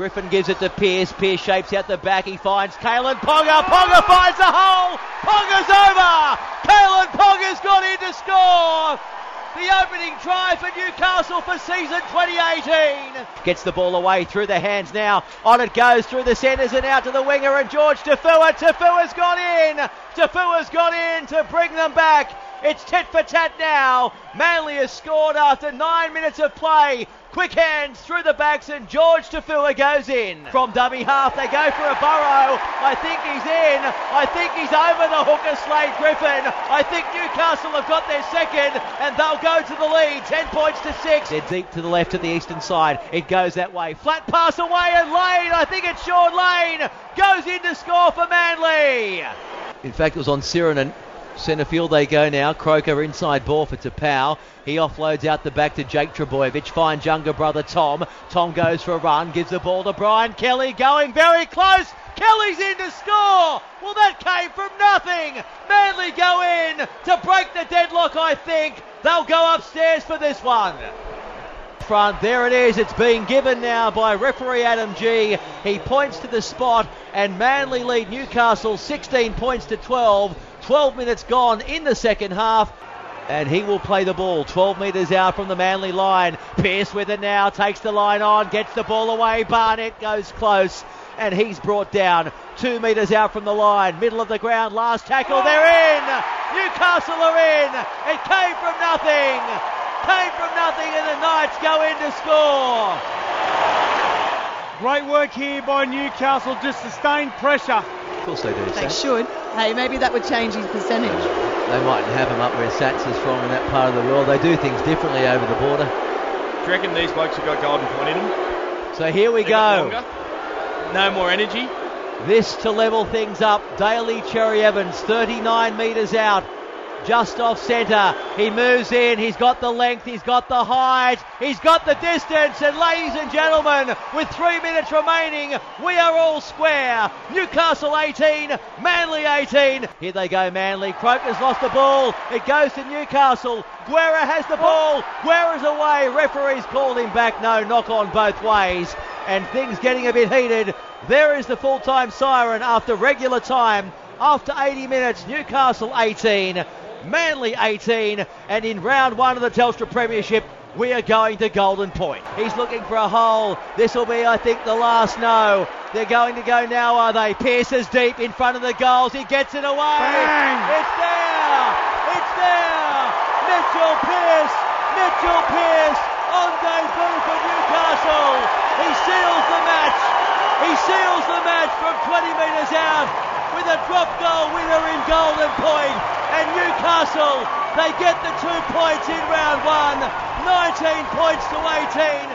Griffin gives it to Pearce. Pearce shapes out the back. He finds Kalyn Ponga. Ponga finds the hole. Ponga's over. Kalyn Ponga's got in to score. The opening try for Newcastle for season 2018. Gets the ball away through the hands now. On it goes through the centres and out to the winger and George Taufua. Taufua's got in. Taufua's got in to bring them back. It's tit for tat now. Manly has scored after nine minutes of play. Quick hands through the backs and George Taufua goes in. From dummy half, they go for a burrow. I think he's in. I think he's over the hooker Slade Griffin. I think Newcastle have got their second and they'll go to the lead. 10 points to 6. They're deep to the left of the eastern side. It goes that way. Flat pass away and Lane, I think it's Shaun Lane, goes in to score for Manly. In fact, it was on Sirenan Centre field they go now. Croker inside ball for Taupau. He offloads out the back to Jake Trbojevic. Finds younger brother Tom. Tom goes for a run. Gives the ball to Brian Kelly. Going very close. Kelly's in to score. Well, that came from nothing. Manly go in to break the deadlock, I think. They'll go upstairs for this one front. There it is. It's being given now by referee Adam Gee. He points to the spot, and Manly lead Newcastle 16 points to 12. 12 minutes gone in the second half. And he will play the ball 12 metres out from the Manly line. Pearce with it now, takes the line on, gets the ball away. Barnett goes close, and he's brought down two metres out from the line. Middle of the ground, last tackle. They're in! Newcastle are in! It came from nothing! Came from nothing, and the Knights go in to score! Great work here by Newcastle, just sustained pressure. Of course they do. They should. Hey, maybe that would change his percentage. They mightn't have him up where Sats is from in that part of the world. They do things differently over the border. Do you reckon these blokes have got golden point in them? So here we go. No more energy. This to level things up. Daly Cherry Evans, 39 metres out just off centre. He moves in. He's got the length. He's got the height. He's got the distance. And ladies and gentlemen, with three minutes remaining, we are all square. Newcastle 18, Manly 18. Here they go, Manly. Croker's lost the ball. It goes to Newcastle. Guerra has the ball. Guerra's away. Referee's called him back. No, knock on both ways. And things getting a bit heated. There is the full time siren after regular time. After 80 minutes, Newcastle 18, Manly 18, and in round one of the Telstra Premiership, we are going to Golden Point. He's looking for a hole. This will be, I think, the last no. They're going to go now, are they? Pearce is deep in front of the goals. He gets it away. Bang. It's there. It's there. Mitchell Pearce. Mitchell Pearce on debut for Newcastle. He seals the match. He seals the match from 20 metres out with a drop goal winner in Golden Point. And Newcastle, they get the two points in round one, 19 points to 18.